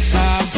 top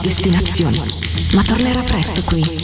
Destinazioni, ma tornerà presto qui,